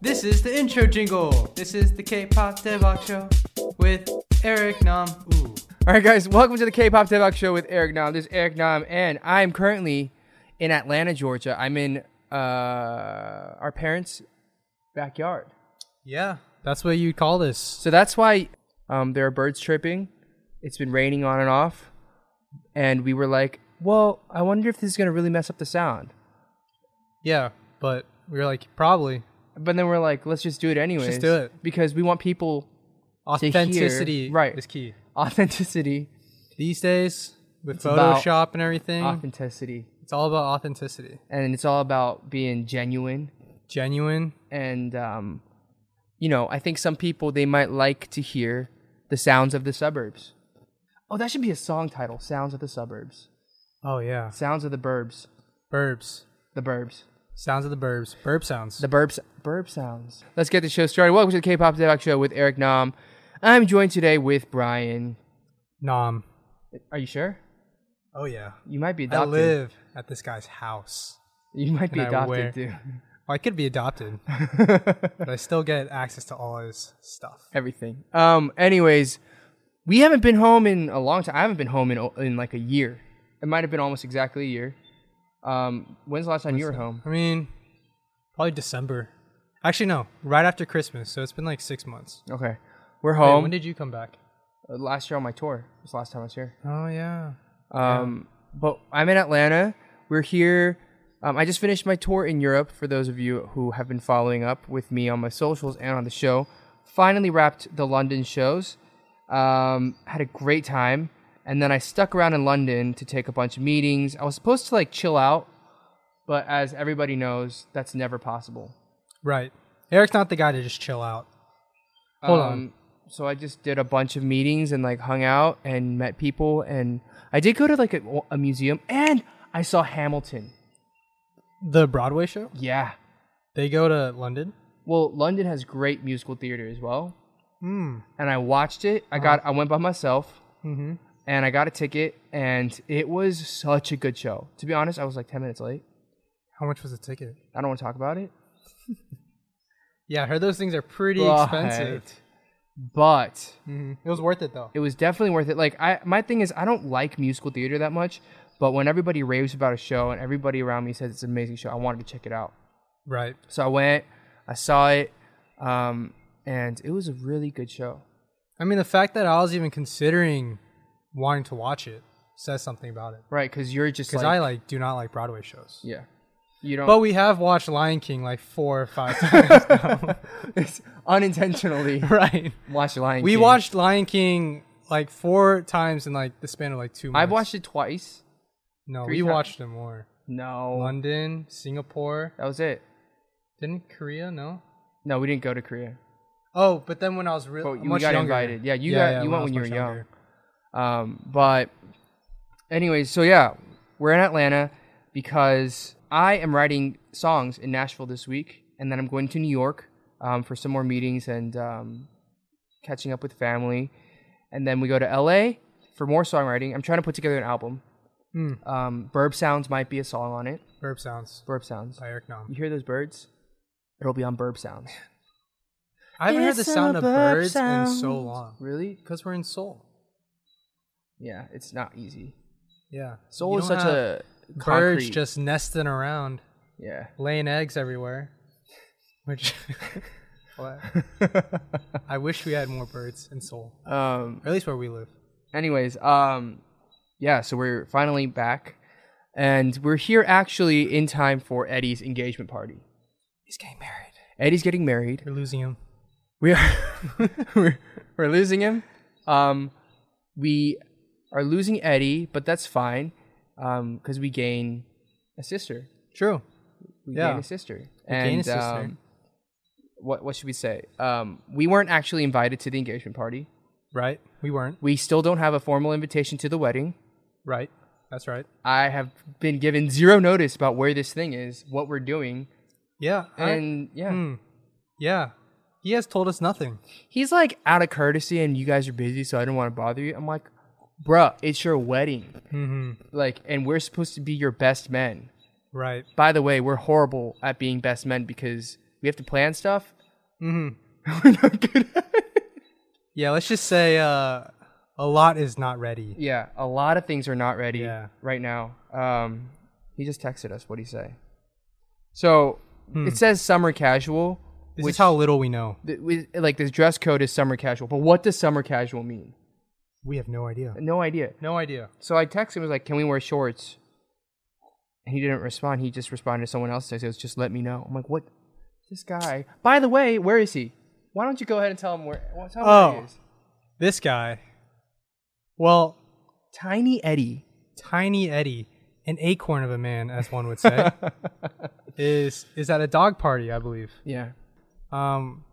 This is the intro jingle. This is the K-pop Daebak show with Eric Nam. Ooh. All right, guys, welcome to the K-pop Daebak Show with Eric Nam. This is Eric Nam, and I'm currently in Atlanta, Georgia. I'm in uh, our parents' backyard, Yeah, that's what you call this. so that's why um, there are birds chirping. It's been raining on and off, and we were like, "Well, I wonder if this is gonna really mess up the sound." Yeah, but we were like, probably But then we're like, "Let's just do it anyways." do it. because we want people authenticity right. is key. authenticity, These days with It's Photoshop and everything, authenticity, it's all about authenticity. and it's all about being genuine. Genuine. and um, you know, I think some people they might like to hear the sounds of the suburbs. Oh, that should be a song title: "Sounds of the Suburbs," Oh yeah. "Sounds of the Burbs," Burbs. the Burbs, Sounds of the burbs. Burb sounds. the Burbs, Burb sounds. Let's get the show started. Welcome to the K-pop Daebak Show with Eric Nam. I'm joined today with Brian. Nom. Are you sure? Oh yeah. You might be adopted. I live at this guy's house. You might be and I wear- adopted too. Well, I could be adopted, but I still get access to all his stuff. Everything. Um. Anyways, we haven't been home in a long time. I haven't been home in in like a year. It might have been almost exactly a year. Um. When's the last time you were home? I mean, probably December. Actually, no, right after Christmas. So it's been like six months. Okay. We're Wait, home. when did you come back? Uh, last year on my tour. was the last time I was here. Oh yeah. Um, but I'm in Atlanta. We're here. Um, I just finished my tour in Europe. For those of you who have been following up with me on my socials and on the show, finally wrapped the London shows. Um, had a great time, and then I stuck around in London to take a bunch of meetings. I was supposed to like chill out, but as everybody knows, that's never possible. Right. Eric's not the guy to just chill out. Hold on. Um, So I just did a bunch of meetings and like hung out and met people, and I did go to like a, a museum, and I saw Hamilton. The Broadway show. Yeah. They go to London. Well, London has great musical theater as well, Hmm. and I watched it. I got I went by myself, Mm-hmm. And I got a ticket, and it was such a good show. To be honest, I was like ten minutes late. How much was the ticket? I don't want to talk about it. Yeah, I heard those things are pretty But- expensive. But hmm It was worth it though. it was definitely worth it. Like I, my thing is, I don't like musical theater that much, but when everybody raves about a show and everybody around me says it's an amazing show, I wanted to check it out. Right. So I went, I saw it, um, and it was a really good show. I mean, the fact that I was even considering wanting to watch it says something about it. Right? Because you're just Because like, I like do not like Broadway shows. yeah, you don't. But we have watched Lion King like four or five times now. it's unintentionally right. watch Lion King. We King. watched Lion King like four times in like the span of like two months. I've watched it twice. No, we times. watched it more. No, London, Singapore. that was it. Didn't Korea? No. No, we didn't go to Korea. Oh, but then when I was really you much got younger. invited. Yeah, you Yeah, got yeah, you went when was you were much young. Younger. Um, but anyways, so yeah, we're in Atlanta because I am writing songs in Nashville this week, and then I'm going to New York um, for some more meetings and um, catching up with family, and then we go to LA for more songwriting. I'm trying to put together an album. Hmm. Um, Burb Sounds might be a song on it. Burp sounds Burb Sounds. by Eric Nam. You hear those birds? It'll be on Burb Sounds. I haven't heard the sound of burp birds in so long. Really? Because we're in Seoul. Yeah, it's not easy. Yeah. Soul You is such a birds just nesting around, yeah. laying eggs everywhere. Which What? I wish we had more birds in Seoul, um. or at least where we live. anyways, um, yeah, so we're finally back, and we're here actually in time for Eddie's engagement party. He's getting married. Eddie's getting married. We're losing him. We are we're, we're losing him. Um, we are losing Eddie, but that's fine, um, because we gain a sister. True. We Yeah. gain a sister. We and gain a sister. Um, what what should we say? Um, we weren't actually invited to the engagement party. Right. We weren't. We still don't have a formal invitation to the wedding. Right. That's right. I have been given zero notice about where this thing is, what we're doing, Yeah. I- and yeah, hmm. Yeah. He has told us nothing. he's like out of courtesy, and you guys are busy, so I didn't want to bother you. I'm like, bruh, it's your wedding, hmm like, and we're supposed to be your best men. Right. By the way, we're horrible at being best men because we have to plan stuff. Mm-hmm. We're not good. At it. Yeah, let's just say uh, a lot is not ready. Yeah, a lot of things are not ready Yeah. right now. Um, he just texted us. What would he say? So it says summer casual. Hmm. This which is how little we know. th- like this dress code is summer casual. But what does summer casual mean? We have no idea. No idea. No idea. So I texted him was like, "Can we wear shorts?" And he didn't respond. He just responded to someone else. He says, "Just let me know." I'm like, "What? This guy? By the way, where is he? Why don't you go ahead and tell him where? well, Tell him where he Oh. is." This guy. Well, Tiny Eddie. Tiny Eddie, an acorn of a man, as one would say, is is at a dog party, I believe. Yeah. Um,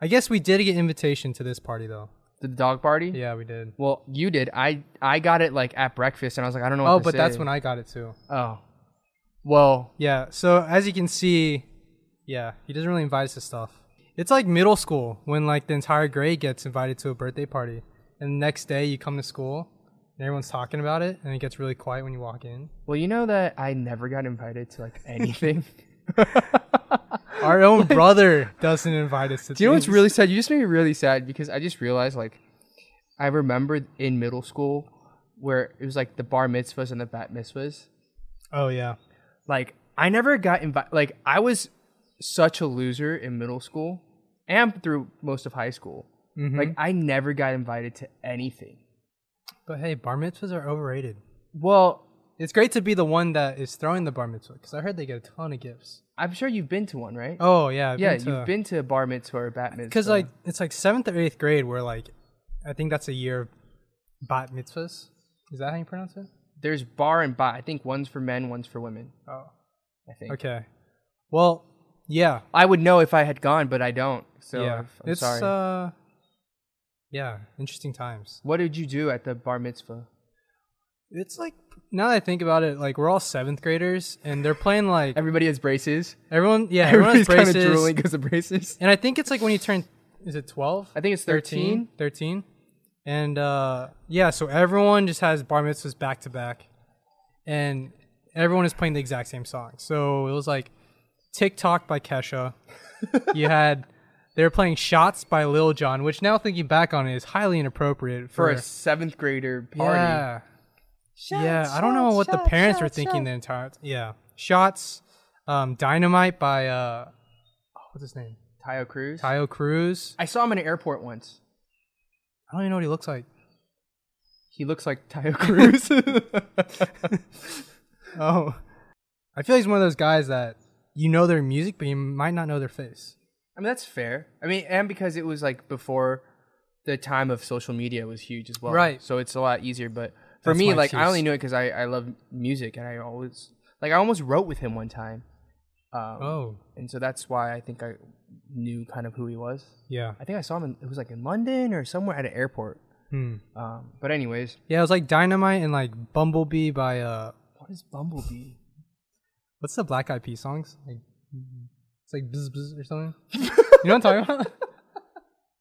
I guess we did get invitation to this party though. The dog party. Yeah, we did. Well, you did. I I got it like at breakfast, and I was like, I don't know. What Oh, but that's when I got it too. Oh. Well, Yeah. So as you can see, yeah, he doesn't really invite us to stuff. It's like middle school when like the entire grade gets invited to a birthday party, and the next day you come to school and everyone's talking about it, and it gets really quiet when you walk in. well, you know that I never got invited to like anything. Our own brother doesn't invite us to. Do you know what's really sad? You just made me really sad because I just realized like I remember in middle school where it was like the bar mitzvahs and the bat mitzvahs. Oh yeah. Like I never got invited. Like I was such a loser in middle school and through most of high school. Mhm. Like I never got invited to anything. But hey, bar mitzvahs are overrated. Well, It's great to be the one that is throwing the bar mitzvah because I heard they get a ton of gifts. I'm sure you've been to one, right? Oh yeah, I've yeah, been to- you've been to a bar mitzvah or a bat mitzvah. because like it's like seventh or eighth grade where like I think that's a year of bat mitzvahs. Is that how you pronounce it? there's bar and bat. I think one's for men, one's for women. Oh, I think. okay. Well, yeah, I would know if I had gone, but I don't. So yeah. I'm it's sorry. uh, yeah, interesting times. what did you do at the bar mitzvah? It's like now that I think about it, like we're all seventh graders and they're playing like Everybody has braces. everyone. Yeah, everyone has kind of braces. drooling because of braces. And I think it's like when you turn, is it 12? I think it's 13. 13. And uh, yeah, so everyone just has bar mitzvahs back to back. And everyone is playing the exact same song. So it was like TikTok by Kesha. you had, they were playing Shots by Lil Jon, which now thinking back on it is highly inappropriate for for, a seventh grader party. Yeah. Yeah, I don't know what the parents were thinking the entire Yeah. Shots, um, Dynamite by, uh, oh, what's his name? Taio Cruz. Taio Cruz. I saw him in an airport once. I don't even know what he looks like. He looks like Taio Cruz. Oh, I feel like he's one of those guys that you know their music, but you might not know their face. I mean, that's fair. I mean, and because it was like before the time of social media was huge as well. Right. So it's a lot easier. But for That's me, like, I only knew it because I, I love music and I always, like, I almost wrote with him one time. Um, Oh, And so that's why I think I knew kind of who he was. yeah. I think I saw him, in, it was like in London or somewhere at an airport. Hmm. Um, but, anyways, Yeah, it was like Dynamite and like Bumblebee by uh, what is Bumblebee? what's the Black Eyed Peas songs? Like, it's like bzz bzz or something. you know what I'm talking about?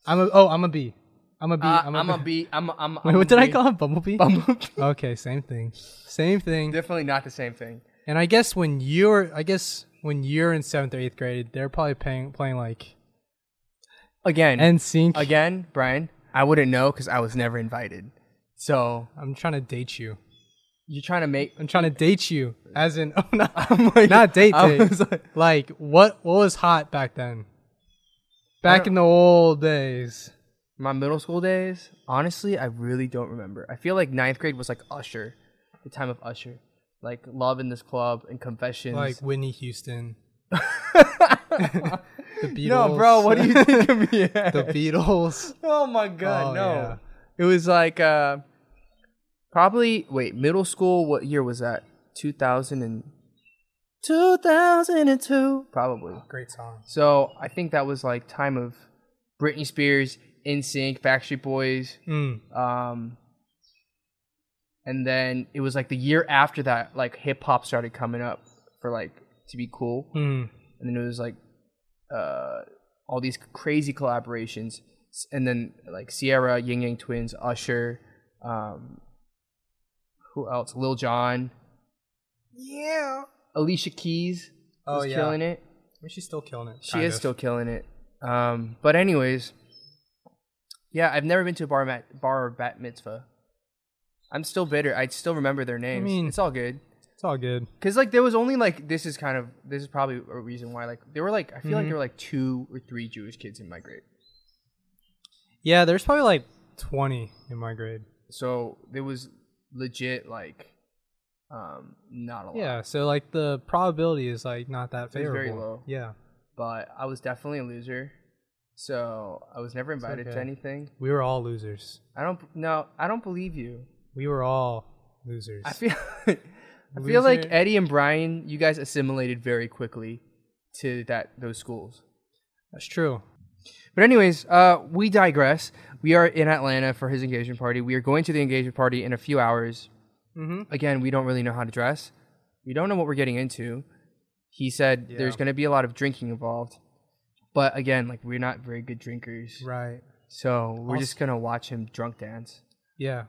I'm a oh, I'm a bee. I'm a bee. Uh, I'm I'm a a bee. bee. I'm a, I'm, Wait, I'm what a did I call him? Bumblebee. Bumblebee. okay, same thing. Same thing. Definitely not the same thing. And I guess when you're, I guess when you're in seventh or eighth grade, they're probably playing playing like Again, NSYNC. again, Brian, I wouldn't know because I was never invited. So I'm trying to date you. you're trying to make I'm trying to date you, as in, oh, not, I'm like- not date date. like- like, what what was hot back then? Back in the old days. My middle school days. Honestly, I really don't remember. I feel like ninth grade was like Usher, the time of Usher, like Love in This Club and Confessions. Like Whitney Houston. the Beatles. no, bro, what do you think of me? the Beatles. oh my god, Oh, no. yeah. It was like uh, probably wait, middle school. What year was that? 2000 and 2002, probably. Great song. So I think that was like time of Britney Spears, NSYNC, Backstreet Boys, Mm. um, and then it was like the year after that, like hip hop started coming up for like to be cool, Mm. and then it was like uh, all these crazy collaborations, and then like Ciara, Ying Yang Twins, Usher, um, who else? Lil Jon, Yeah. Alicia Keys Oh, was yeah. killing it. mean, she's still killing it. She is of. still killing it. Um, but anyways, yeah, I've never been to a bar mat, bar or bat mitzvah. I'm still bitter. I still remember their names. I mean- it's all good. It's all good. Cause like there was only like this is kind of this is probably a reason why like there were like I feel like Mhm. there were like two or three Jewish kids in my grade. Yeah, there's probably like 20 in my grade. So there was legit like um not a lot. Yeah, so like the probability is like not that It's very low. Yeah, But I was definitely a loser. So I was never invited to anything. we were all losers. I don't no, I don't believe you. We were all losers. I feel I feel like Eddie and Brian, you guys assimilated very quickly to that those schools. That's true. But anyways, uh, we digress. We are in Atlanta for his engagement party. We are going to the engagement party in a few hours. Mm-hmm. Again, we don't really know how to dress. We don't know what we're getting into. He said there's going to be a lot of drinking involved. But again, like we're not very good drinkers. Right. So we're Also- just going to watch him drunk dance. Yeah.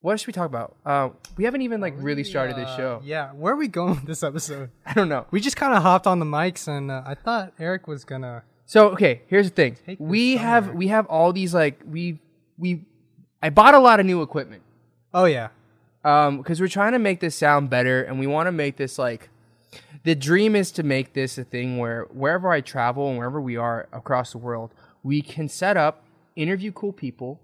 What should we talk about? Uh, we haven't even like really started this Uh, show. Yeah. Where are we going with this episode? I don't know. We just kind of hopped on the mics, and uh, I thought Eric was gonna. So okay, here's the thing. We have somewhere. we have all these like we we I bought a lot of new equipment. Oh yeah. um because we're trying to make this sound better and we want to make this like the dream is to make this a thing where wherever i travel and wherever we are across the world we can set up interview cool people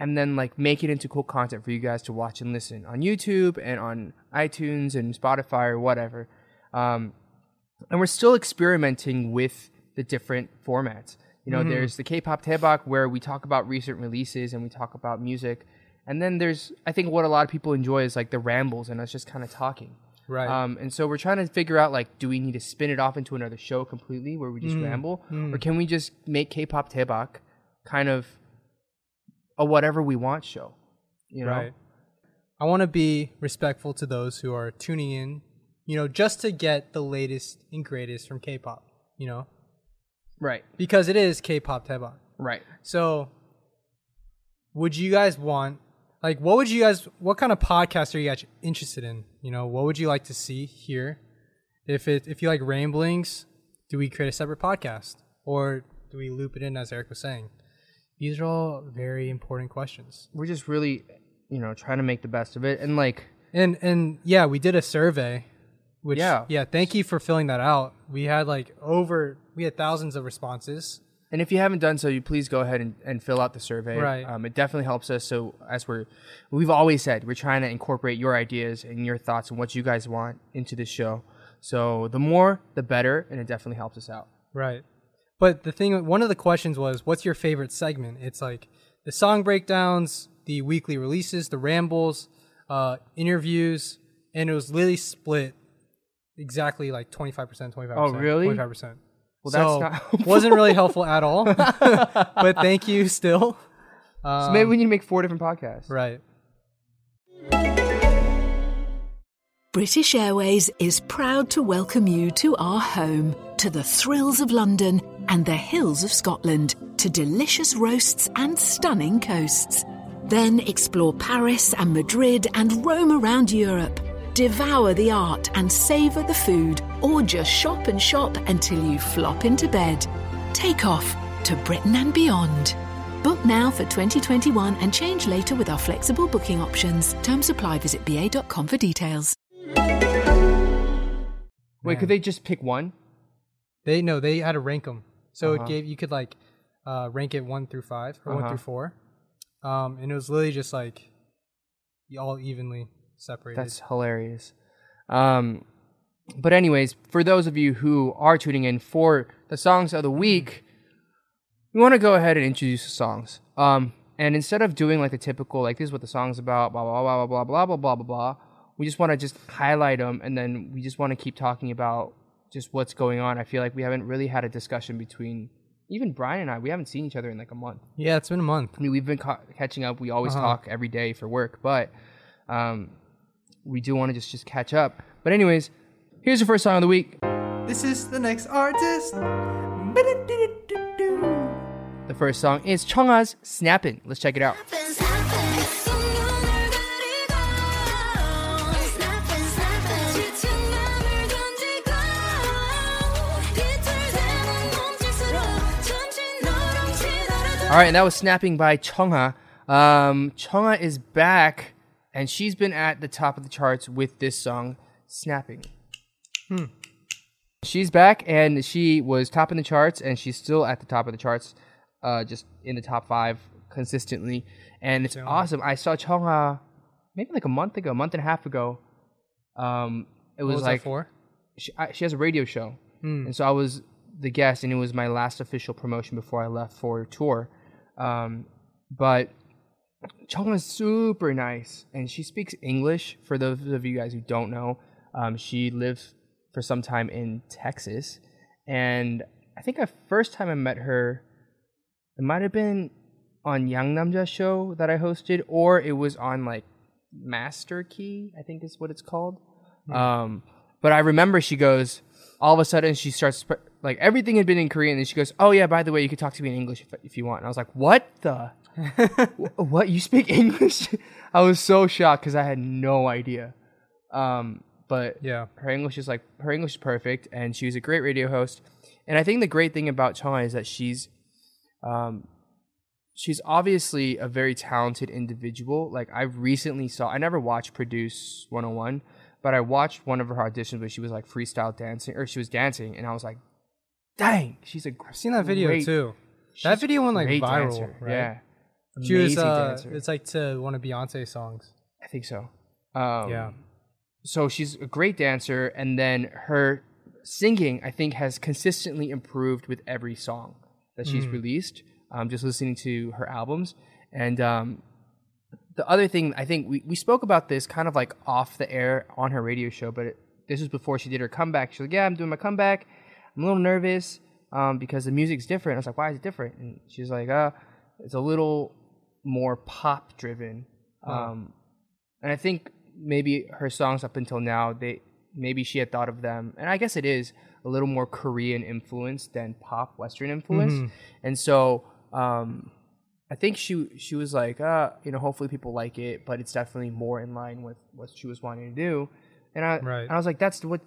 and then like make it into cool content for you guys to watch and listen on youtube and on itunes and spotify or whatever. Um, and we're still experimenting with the different formats. You know there's the k-pop Daebak where we talk about recent releases and we talk about music. And then there's i think what a lot of people enjoy is like the rambles and us just kind of talking Right. um, and so we're trying to figure out like do we need to spin it off into another show completely where we just Mm-hmm. ramble or can we just make k-pop Daebak kind of a whatever we want show you know Right. I want to be respectful to those who are tuning in, you know, just to get the latest and greatest from K-pop, you know, right because it is K-pop Daebak. right So, would you guys want, like, what would you guys, what kind of podcast are you guys interested in? You know, what would you like to see here? If it, if you like ramblings, do we create a separate podcast, or do we loop it in as Eric was saying? These are all very important questions. we're just really you know trying to make the best of it and like And and yeah, we did a survey. Which Yeah. yeah, thank you for filling that out. We had like over we had thousands of responses. And if you haven't done so, you please go ahead and, and fill out the survey. Right. Um, it definitely helps us. So as we're, we've always said, we're trying to incorporate your ideas and your thoughts and what you guys want into the show. So the more, the better, and it definitely helps us out. Right. But the thing one of the questions was what's your favorite segment? It's like the song breakdowns, the weekly releases, the rambles, uh, interviews, and it was literally split exactly like 25%, 25%. Oh, really? 25%. Well, so, that's not wasn't really helpful at all. but thank you still. Um, So maybe we need to make four different podcasts. right. British Airways is proud to welcome you to our home, to the thrills of London and the hills of Scotland, to delicious roasts and stunning coasts. Then explore Paris and Madrid and roam around Europe. Devour the art and savour the food, or just shop and shop until you flop into bed. Take off to Britain and beyond. Book now for 2021 and change later with our flexible booking options. Terms apply. Visit ba.com for details. Wait, could they just pick one? They no, they had to rank them. So Uh-huh. it gave you could like uh, rank it one through five or one Uh-huh. through four, um, and it was literally just like all evenly separated. That's hilarious. Um, but anyways, for those of you who are tuning in for the songs of the week, we want to go ahead and introduce the songs. Um, and instead of doing like the typical like this is what the song's about, blah blah blah blah blah blah blah blah blah blah, we just want to just highlight them, and then we just want to keep talking about just what's going on. I feel like we haven't really had a discussion between even Brian and I. We haven't seen each other in like a month. yeah, it's been a month. I mean, we've been ca- catching up. We always Uh-huh. talk every day for work, but um, we do want to just just catch up. But anyways, here's the first song of the week. This is the next artist. The first song is Chungha's Snappin'. Let's check it out. All right, and that was Snapping by Chungha. Um, Chungha is back and she's been at the top of the charts with this song, Snapping. Hmm. She's back, and she was topping the charts, and she's still at the top of the charts, uh, just in the top five consistently. And it's awesome. I saw Chungha maybe like a month ago, a month and a half ago. Um, it was, was like for? she, I, she has a radio show, Hmm. and so I was the guest, and it was my last official promotion before I left for tour. Um, but Chong is super nice, and she speaks English. For those of you guys who don't know, um, she lived for some time in Texas, and I think the first time I met her, it might have been on Yang Namja show that I hosted, or it was on like Master Key, I think is what it's called. Um, but I remember she goes, all of a sudden she starts like everything had been in Korean, and she goes, "Oh yeah, by the way, you could talk to me in English if, if you want." And I was like, "What the? Wh- what? You speak English?" I was so shocked because I had no idea. Um, but Yeah. her English is like her English is perfect, and she was a great radio host. And I think the great thing about Chong is that she's, um, she's obviously a very talented individual. Like I recently saw, I never watched Produce 101, but I watched one of her auditions where she was like freestyle dancing, or she was dancing, and I was like, dang, she's a. I've seen that video great- too. That video went like viral, dancer, right? Yeah, She was. Uh, dancer. it's like to one of Beyonce's songs. I think so. Um, yeah. so she's a great dancer and then her singing i think has consistently improved with every song that she's released um, just listening to her albums and um, the other thing i think we, we spoke about this kind of like off the air on her radio show but it, this was before she did her comeback she's like yeah i'm doing my comeback i'm a little nervous um, because the music's different i was like why is it different and she's like uh it's a little more pop driven um, and I think maybe her songs up until now, they maybe she had thought of them, and I guess it is a little more Korean influence than pop Western influence. And so um, I think she she was like, uh, you know, hopefully people like it, but it's definitely more in line with what she was wanting to do. And I, Right. and I was like, that's what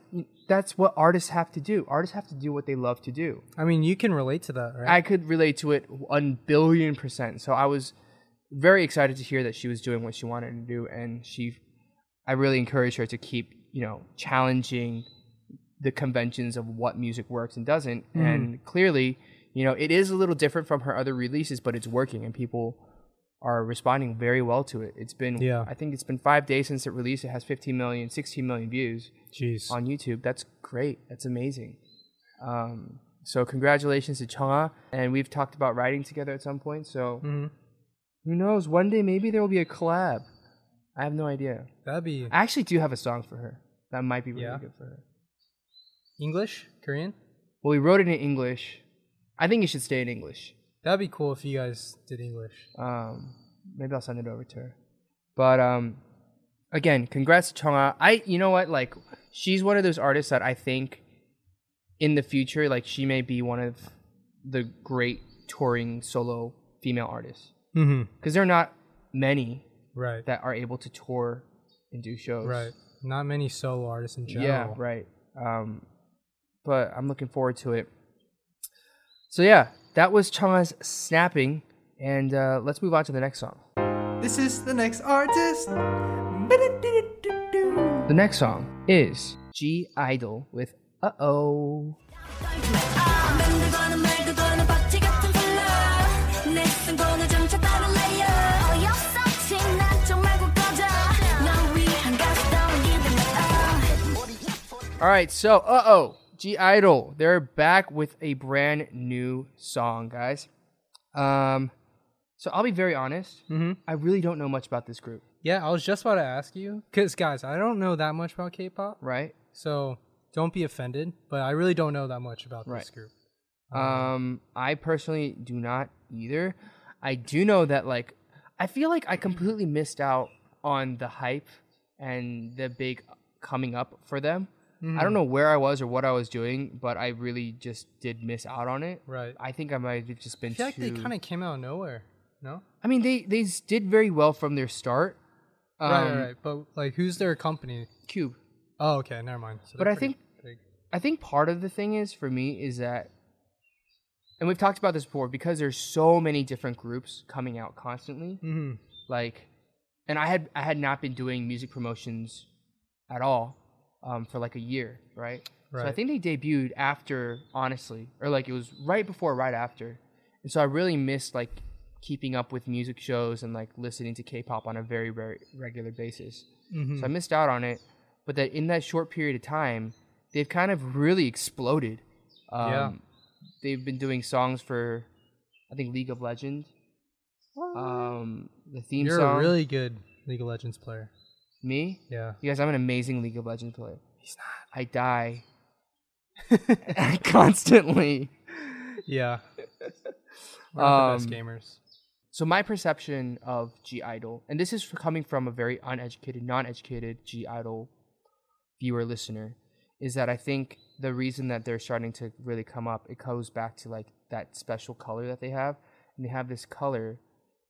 that's what artists have to do. Artists have to do what they love to do. I mean, you can relate to that, right? I could relate to it one billion percent. So I was very excited to hear that she was doing what she wanted to do, and she, I really encourage her to keep, you know, challenging the conventions of what music works and doesn't. Mm-hmm. And clearly, you know, it is a little different from her other releases, but it's working, and people are responding very well to it. It's been, Yeah. I think it's been five days since it released. It has 15 million, 16 million views Jeez. on YouTube. That's great. That's amazing. Um, so congratulations to Chungha, and we've talked about writing together at some point. So Mhm. Who knows? One day maybe there will be a collab. I have no idea. That'd be I actually do have a song for her that might be really Yeah? good for her. English, Korean. Well, we wrote it in English. I think it should stay in English. That'd be cool if you guys did English. Um, maybe I'll send it over to her. But um, again, congrats to Chungha. I, you know what? Like, she's one of those artists that I think in the future, like, she may be one of the great touring solo female artists Mm-hmm. because there are not many Right. that are able to tour and do shows. Right. Not many solo artists in general. Yeah, right. Um, but I'm looking forward to it. So yeah, that was Chungha's snapping, and uh, let's move on to the next song. This is the next artist. The next song is G Idol with Uh Oh. All right, so Uh Oh, (G)I-DLE, they're back with a brand new song, guys. Um, so I'll be very honest. Mm-hmm. I really don't know much about this group, Yeah, I was just about to ask you, cause guys, I don't know that much about K-pop, right? so don't be offended. But I really don't know that much about Right. this group. Um, I personally do not either. I do know that like I feel like I completely missed out on the hype and the big coming up for them. I don't know where I was or what I was doing, but I really just did miss out on it. Right. I think I might have just been I feel like they kind of came out of nowhere. No. I mean, they they did very well from their start. Um, right, right, right. But like, who's their company? Cube. Oh, okay, never mind. So But I think- big. I think part of the thing is for me is that and we've talked about this before because there's so many different groups coming out constantly. hmm Like, and I had I had not been doing music promotions at all um, for like a year, right? So I think they debuted after, honestly, or like it was right before, right after, and so I really missed like keeping up with music shows and like listening to K-pop on a very very regular basis. hmm So I missed out on it, but that in that short period of time, they've kind of really exploded. Um, Yeah. They've been doing songs for, I think, League of Legends. Um, the theme You're song. a really good League of Legends player. Me? Yeah. You guys, I'm an amazing League of Legends player. He's not. I die constantly. Yeah. We're not the best Um, gamers. So my perception of (G)I-DLE, and this is coming from a very uneducated, non-educated (G)I-DLE viewer listener, is that I think the reason that they're starting to really come up, it goes back to like that special color that they have, and they have this color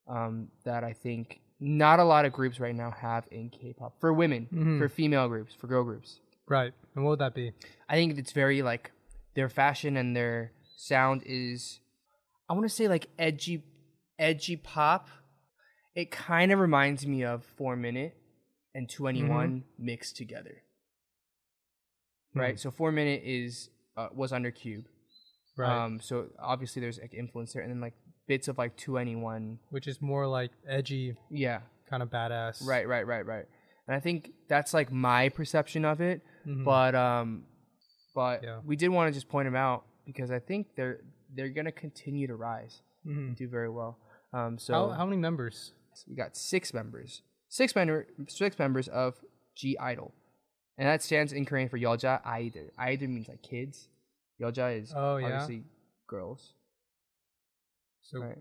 um, that I think not a lot of groups right now have in K-pop for women, Mhm. for female groups, for girl groups. Right. And what would that be? I think it's very like their fashion and their sound is I want to say like edgy edgy pop. It kind of reminds me of 4 Minute and 2NE1 mixed together. Right? So 4 Minute is uh, was under Cube. Right. Um so obviously there's like influence there and then like bits of like 2NE1. Which is more like edgy, Yeah. kind of badass. Right, right, right, right. And I think that's like my perception of it. Mhm. But um, but Yeah. we did want to just point them out because I think they're they're gonna continue to rise Mhm. and do very well. Um, so How, how many members? we got six members, six member, six members of (G)I-DLE, and that stands in Korean for Yeoja Aideul. Aideul means like kids. Yeoja is Oh, yeah? obviously girls, So right?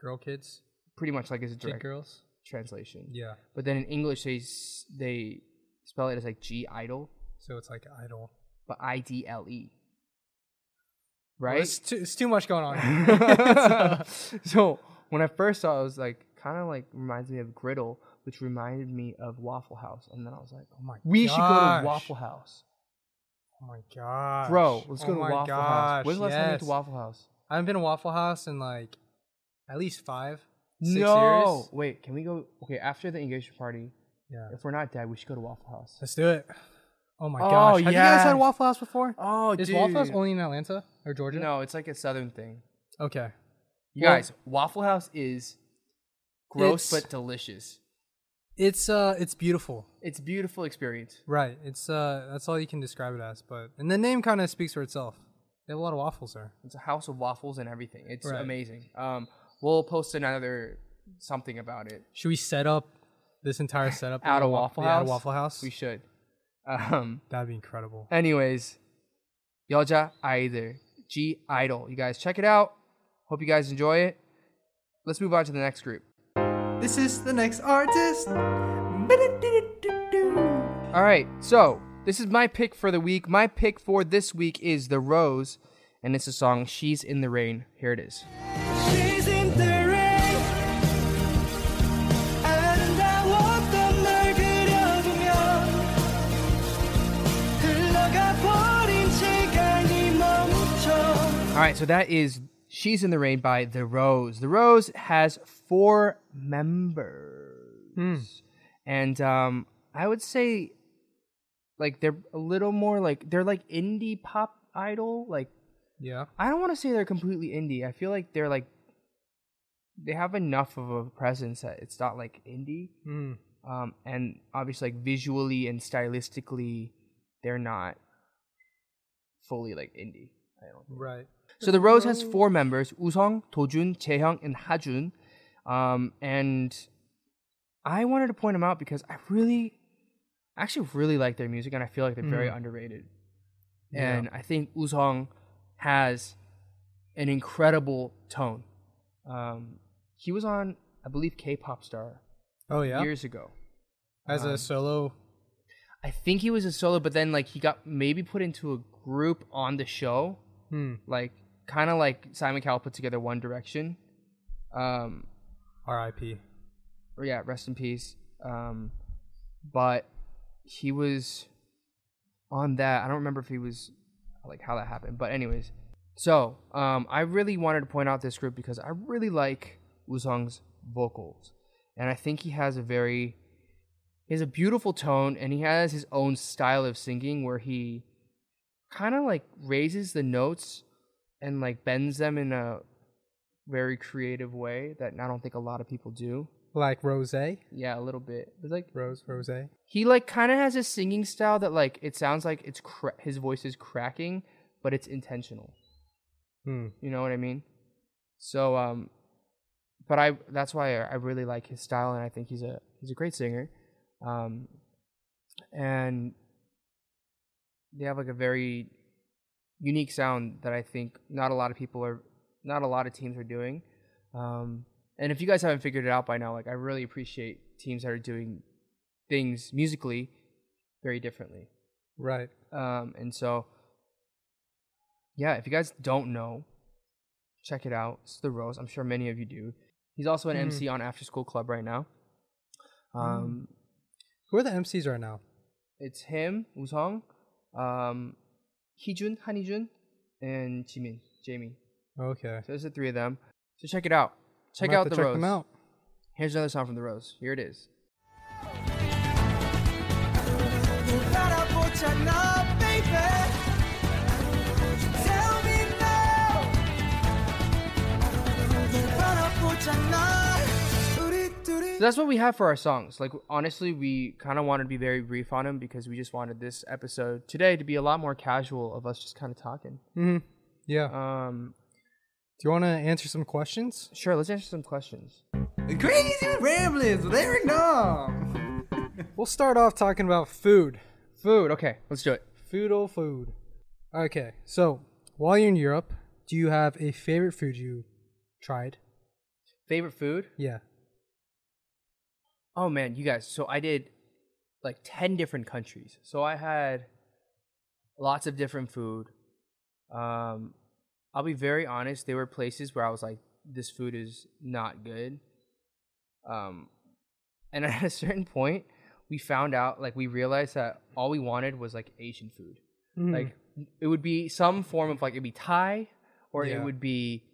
girl kids, Pretty much like as a direct girls. translation. Yeah. But then in English they s- they spell it as like (G)I-DLE, So it's like idol. but I D L E. Right. it's, too, it's too much going on. so when I first saw it, it was like kind of like reminds me of Griddle, which reminded me of Waffle House, and then I was like, oh my god. we should go gosh. to Waffle House, Oh my gosh. bro. Let's Oh go to my Waffle House. gosh, When's the last time you went to yes. Waffle House? I haven't been to Waffle House in like at least five, six no, years. wait. Can we go? Okay, after the engagement party, Yeah. if we're not dead, we should go to Waffle House. Let's do it. Oh my Oh, gosh. Have you guys had. Waffle House before? Oh, Is dude. Waffle House only in Atlanta or Georgia? No, it's like a southern thing. Okay. You Well- guys, Waffle House is gross but delicious. It's uh it's beautiful. It's a beautiful experience. Right. It's uh that's all you can describe it as, but and the name kind of speaks for itself. They have a lot of waffles there. It's a house of waffles and everything. It's right. amazing. Um, we'll post another something about it. Should we set up this entire setup out of Waffle House? Out of Waffle House. We should. Um, That'd be incredible. Anyways, Yeoja Aideul G Idol. You guys check it out. Hope you guys enjoy it. Let's move on to the next group. This is the next artist. All right, so this is my pick for the week. My pick for this week is The Rose, and it's a song She's in the Rain. Here it is. All right, so that is She's in the Rain by The Rose. The Rose has four members. Hmm. And um, I would say like they're a little more like they're like indie pop idol. Like Yeah. I don't want to say they're completely indie. I feel like they're like they have enough of a presence that it's not like indie. Mm. Um, and obviously, like visually and stylistically, they're not fully like indie. I don't. Right. So the Rose has four members: Woosung, Dojun, Jaehyung, and Hajun. Um, and I wanted to point them out because I really, I actually really like their music, and I feel like they're very underrated. And I think Woosung has an incredible tone. Um, he was on, I believe, K-pop Star Oh yeah. years ago. As a solo. I think he was a solo, but then like he got maybe put into a group on the show, Hmm. like kind of like Simon Cowell put together One Direction. Um, R.I.P. yeah, rest in peace. Um, but he was on that. I don't remember if he was like how that happened, but anyways. So, um, I really wanted to point out this group because I really like Woosung's vocals, and I think he has a very, he has a beautiful tone, and he has his own style of singing where he kind of like raises the notes and like bends them in a very creative way that I don't think a lot of people do. Like Rose, Yeah, a little bit. It's like Rose, Rose. he like kind of has a singing style that like it sounds like it's cra- his voice is cracking, but it's intentional. Hmm. You know what I mean? So um but I that's why I, I really like his style and I think he's a he's a great singer. Um and they have like a very unique sound that I think not a lot of people are not a lot of teams are doing. Um and if you guys haven't figured it out by now, like I really appreciate teams that are doing things musically very differently. Right. Um, and so, yeah, if you guys don't know, check it out. It's The Rose. I'm sure many of you do. He's also an Mhm. MC on After School Club right now. Um, Who are the MCs right now? It's him, Woo-sung, um, Heejun, Hanijun, and Jimin, Jamie. Okay. So there's the three of them. So check it out. Check out the check Rose. Out. Here's another song from the Rose. Here it is. So that's what we have for our songs. Like honestly, we kind of wanted to be very brief on them because we just wanted this episode today to be a lot more casual of us just kind of talking. Mm-hmm. Yeah. Um, do you want to answer some questions? sure, let's answer some questions. Crazy Ramblings with Eric Nom. We'll start off talking about food. Food. Okay, let's do it. Food oh food. Okay, so while you're in Europe, do you have a favorite food you tried? Favorite food? Yeah. Oh man, you guys. So I did like 10 different countries. So I had lots of different food. Um I'll be very honest, there were places where I was like this food is not good. Um and at a certain point, we found out like we realized that all we wanted was like Asian food. Mm. Like it would be some form of like it'd be Thai or Yeah. it would be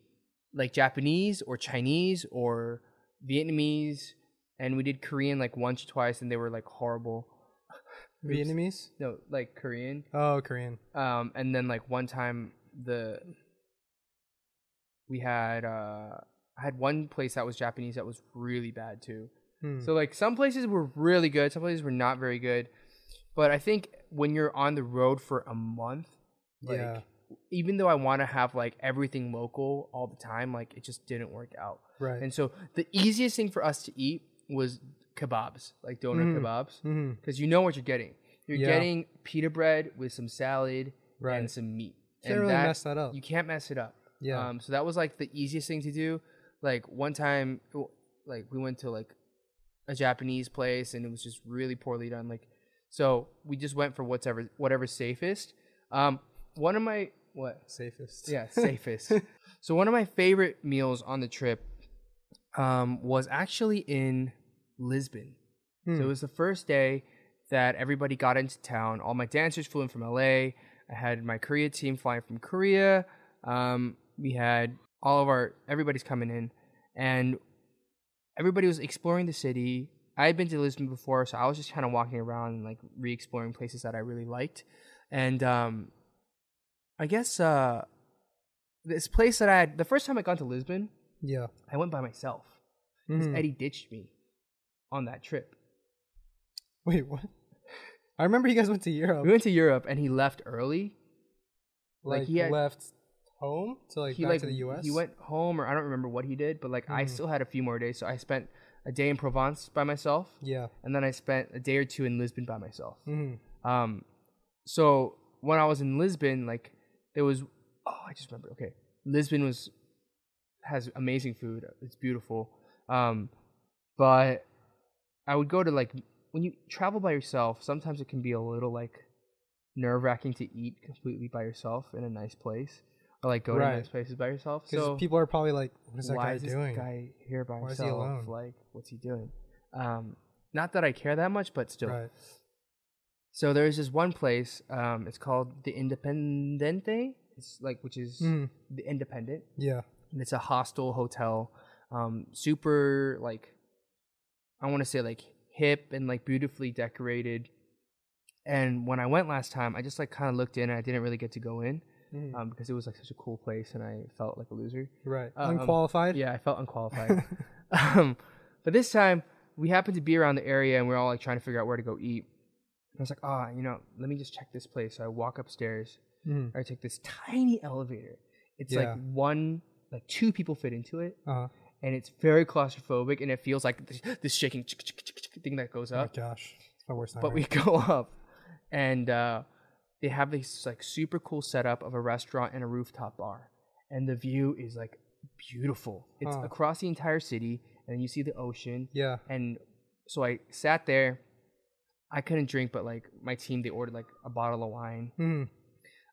like Japanese or Chinese or Vietnamese and we did Korean like once or twice and they were like horrible. Vietnamese? No, like Korean. Oh, Korean. Um and then like one time the we had uh I had one place that was Japanese that was really bad too. Hmm. So like some places were really good, some places were not very good. But I think when you're on the road for a month, like Yeah. even though I want to have like everything local all the time, like it just didn't work out. Right. And so the easiest thing for us to eat was kebabs, like doner Mhm. kebabs, Mhm. because you know what you're getting. You're Yeah. getting pita bread with some salad Right. and some meat. Can't and really mess that up. You can't mess it up. Yeah. Um, so that was like the easiest thing to do. Like one time, like we went to like a Japanese place and it was just really poorly done. Like, so we just went for whatever whatever's safest. Um, one of my what Safest. yeah, safest. so one of my favorite meals on the trip um, was actually in Lisbon. So it was the first day that everybody got into town. All my dancers flew in from LA. I had my Korea team flying from Korea. Um, we had all of our everybody's coming in, and everybody was exploring the city. I had been to Lisbon before, so I was just kind of walking around and like re-exploring places that I really liked. And um, I guess uh, this place that I had the first time I got to Lisbon, Yeah. I went by myself Mhm. Eddie ditched me on that trip. Wait, what? I remember you guys went to Europe. We went to Europe and he left early. like, like, he had- left home to like he back like to the US. he went home or I don't remember what he did, but like I still had a few more days, so I spent a day in Provence by myself, Yeah. and then I spent a day or two in Lisbon by myself. Mhm. Um, so when I was in Lisbon, like there was oh I just remember okay Lisbon was has amazing food. It's beautiful. Um, but I would go to like when you travel by yourself, sometimes it can be a little like nerve wracking to eat completely by yourself in a nice place. Or like go Right. to nice places by yourself. Because So people are probably like, "What is that why guy is this doing?" guy here by Why is he himself? alone? Like, what's he doing? Um, not that I care that much, but still. Right. So there's this one place. Um, it's called the Independente. It's like which is Mhm. the Independent, Yeah. and it's a hostel hotel, um, super like I want to say like hip and like beautifully decorated. And when I went last time, I just like kind of looked in and I didn't really get to go in Mhm. um, because it was like such a cool place and I felt like a loser. Right. Um, Unqualified. Yeah, I felt unqualified. um, but this time we happened to be around the area and we are all like trying to figure out where to go eat. And I was like, ah, you know, let me just check this place. So I walk upstairs. Mhm. I take this tiny elevator. It's Yeah. like one, like two people fit into it, Uh-huh. and it's very claustrophobic, and it feels like this, this shaking thing that goes up. Oh my gosh. It's my worst nightmare. but we go up, and uh, they have this like super cool setup of a restaurant and a rooftop bar, and the view is like beautiful. It's Huh. across the entire city, and you see the ocean. Yeah. And so I sat there. I couldn't drink, but like my team, they ordered like a bottle of wine, Mhm.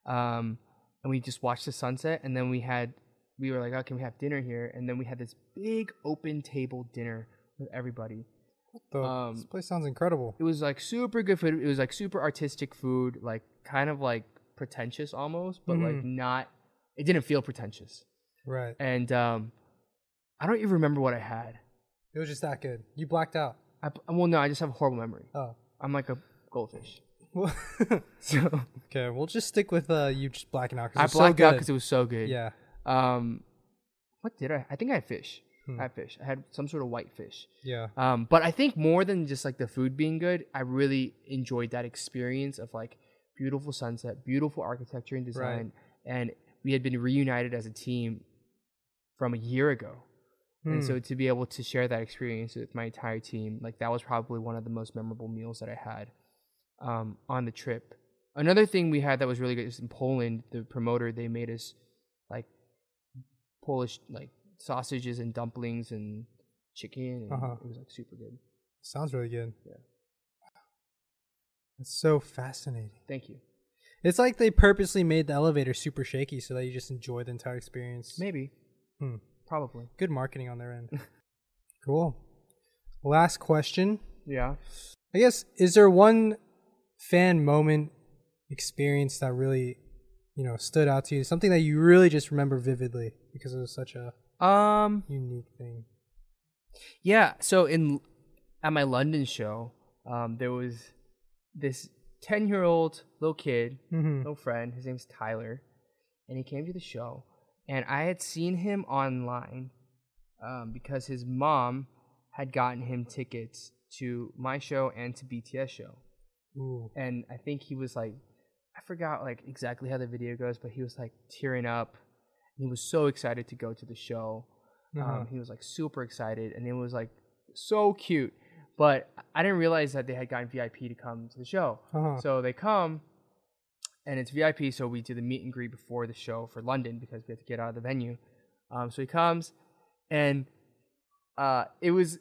um, and we just watched the sunset. And then we had, we were like, oh, can we have dinner here? And then we had this big open table dinner with everybody. What The, Um, this place sounds incredible. It was like super good food. It was like super artistic food, like kind of like pretentious almost, but like Mhm. not. It didn't feel pretentious. Right. And um, I don't even remember what I had. It was just that good. You blacked out. I, well, no, I just have a horrible memory. Oh. I'm like a goldfish. So okay, we'll just stick with uh, you just blacking out. I it's so blacked out because it was so good. Yeah. Um, what did I? I think I had fish. Hmm. I had fish. I had some sort of white fish. Yeah. Um, but I think more than just like the food being good, I really enjoyed that experience of like beautiful sunset, beautiful architecture and design, and we had been reunited as a team from a year ago. And Hmm. so to be able to share that experience with my entire team, like that was probably one of the most memorable meals that I had um, on the trip. Another thing we had that was really good is in Poland, the promoter, they made us like Polish like sausages and dumplings and chicken. And Uh-huh. It was like super good. Sounds really good. Yeah. It's so fascinating. Thank you. It's like they purposely made the elevator super shaky so that you just enjoy the entire experience. Maybe. Hmm. Probably. Good marketing on their end. cool. Last question. Yeah. I guess is there one fan moment experience that really, you know, stood out to you? Something that you really just remember vividly because it was such a Um. unique thing. Yeah. So in at my London show, um, there was this ten year old little kid, Mhm. little friend. His name's Tyler, and he came to the show, and I had seen him online um, because his mom had gotten him tickets to my show and to BTS show, Ooh. and I think he was like, I forgot like exactly how the video goes, but he was like tearing up. And he was so excited to go to the show. Uh-huh. Um, he was like super excited, and it was like so cute. But I didn't realize that they had gotten VIP to come to the show. Uh-huh. So they come, and it's VIP. So we do the meet and greet before the show for London because we have to get out of the venue. Um, so he comes, and uh, it was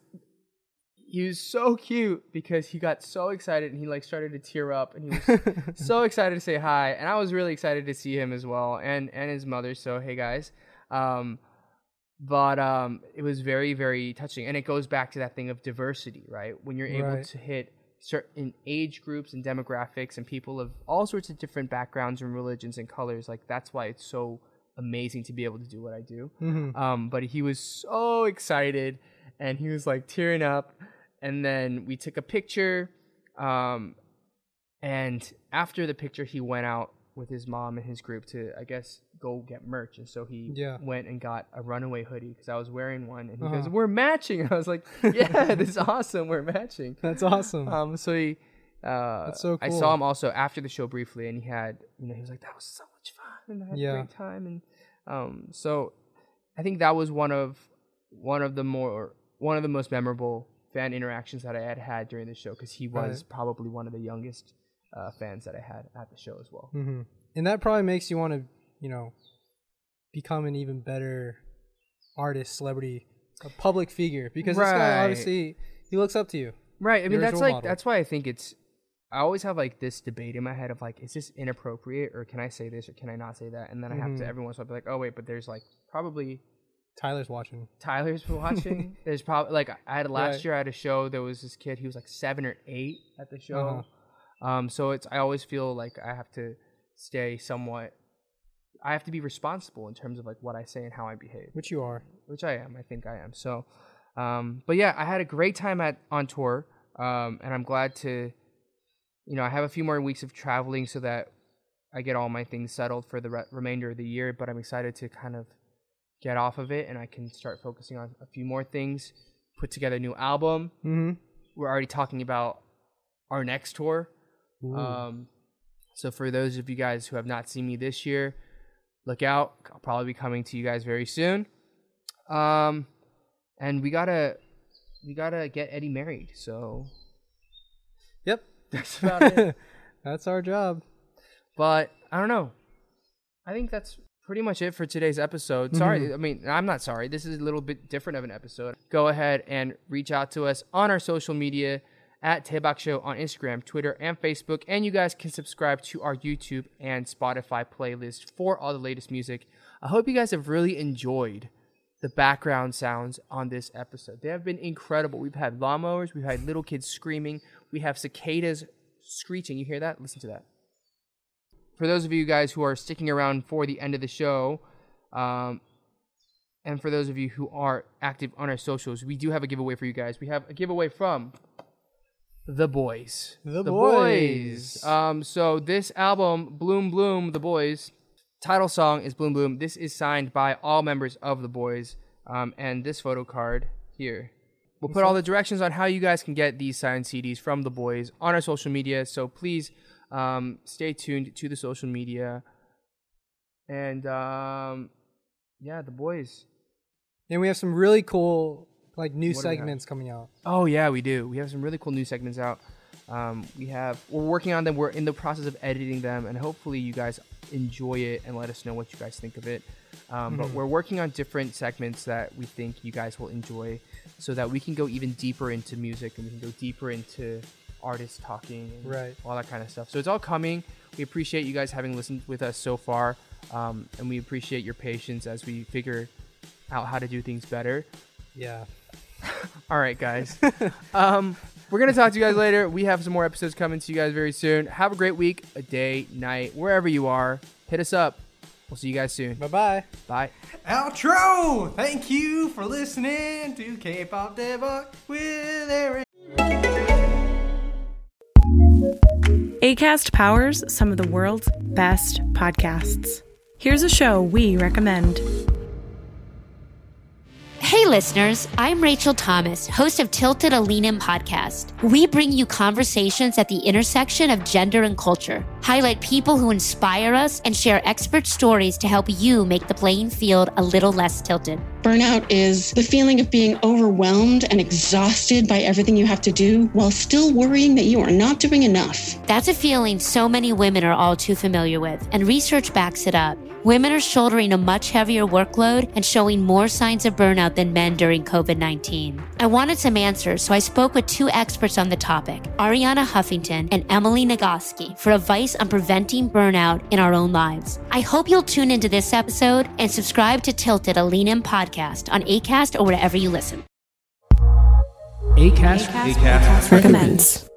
he was so cute because he got so excited and he like started to tear up and he was so excited to say hi and i was really excited to see him as well and and his mother so hey guys um but um it was very very touching and it goes back to that thing of diversity right when you're able Right. to hit certain age groups and demographics and people of all sorts of different backgrounds and religions and colors like that's why it's so amazing to be able to do what i do Mhm. um, but he was so excited and he was like tearing up. And then we took a picture. Um, and after the picture, he went out with his mom and his group to, I guess, go get merch. And so he Yeah. went and got a runaway hoodie because I was wearing one. And he Uh-huh. goes, We're matching. And I was like, Yeah, this is awesome. We're matching. That's awesome. Um, so he, uh, That's so cool. I saw him also after the show briefly, and he had, you know, he was like, "That was so much fun, and I had Yeah. a great time." And um, so I think that was one of one of the more one of the most memorable fan interactions that I had had during the show because he was Right. probably one of the youngest uh, fans that I had at the show as well. hmm And that probably makes you want to, you know, become an even better artist, celebrity, a public figure because this guy obviously he looks up to you. Right. I mean, that's like model. that's why I think it's. I always have like this debate in my head of like, is this inappropriate or can I say this or can I not say that? And then I have to Mhm. every once in a while be like, oh wait, but there's like probably Tyler's watching. Tyler's watching. There's probably like I had last Right. year I had a show. There was this kid. He was like seven or eight at the show. Uh-huh. Um, so it's I always feel like I have to stay somewhat I have to be responsible in terms of like what I say and how I behave Which you are. which I am. I think I am. So, um, but yeah, I had a great time at on tour, um, and I'm glad to, you know, I have a few more weeks of traveling so that I get all my things settled for the re- remainder of the year. But I'm excited to kind of get off of it, and I can start focusing on a few more things. Put together a new album. Mm-hmm. We're already talking about our next tour. Um, so for those of you guys who have not seen me this year, look out. I'll probably be coming to you guys very soon. Um, and we gotta we gotta get Eddie married. So Yep. that's about it. That's our job. But I don't know. I think that's pretty much it for today's episode. Sorry, I mean I'm not sorry. This is a little bit different of an episode. Go ahead and reach out to us on our social media at Daebak Show on Instagram, Twitter, and Facebook. And you guys can subscribe to our YouTube and Spotify playlist for all the latest music. I hope you guys have really enjoyed the background sounds on this episode. They have been incredible. We've had lawnmowers, we've had little kids screaming, we have cicadas screeching. You hear that? Listen to that. For those of you guys who are sticking around for the end of the show, um, and for those of you who are active on our socials, we do have a giveaway for you guys. We have a giveaway from the Boyz. The Boyz. Um, so this album, Bloom Bloom, the Boyz, title song is Bloom Bloom. This is signed by all members of the Boyz. Um, and this photo card here. We'll put all the directions on how you guys can get these signed CDs from the Boyz on our social media. So please um, stay tuned to the social media. And um, yeah, the Boyz. And we have some really cool like new What do we have? segments coming out. Oh yeah, we do. We have some really cool new segments out. Um, we have we're working on them. We're in the process of editing them, and hopefully you guys enjoy it and let us know what you guys think of it. Um, But we're working on different segments that we think you guys will enjoy, so that we can go even deeper into music and we can go deeper into artists talking and Right. all that kind of stuff. So it's all coming. We appreciate you guys having listened with us so far, um, and we appreciate your patience as we figure out how to do things better. Yeah. All right, guys. um, we're gonna talk to you guys later. We have some more episodes coming to you guys very soon. Have a great week, a day, night, wherever you are. Hit us up. We'll see you guys soon. Bye bye. Bye. Outro! Thank you for listening to K-pop Daebak with Eric. ACAST powers some of the world's best podcasts. Here's a show we recommend. Hey, listeners, I'm Rachel Thomas, host of Tilted a Lean In podcast. We bring you conversations at the intersection of gender and culture, highlight people who inspire us, and share expert stories to help you make the playing field a little less tilted. Burnout is the feeling of being overwhelmed and exhausted by everything you have to do while still worrying that you are not doing enough. That's a feeling so many women are all too familiar with, and research backs it up. Women are shouldering a much heavier workload and showing more signs of burnout than men during COVID 19. I wanted some answers, so I spoke with two experts on the topic, Arianna Huffington and Emily Nagoski, for advice on preventing burnout in our own lives. I hope you'll tune into this episode and subscribe to Tilted, a Lean In podcast on ACAST or wherever you listen. Acast. Recommends.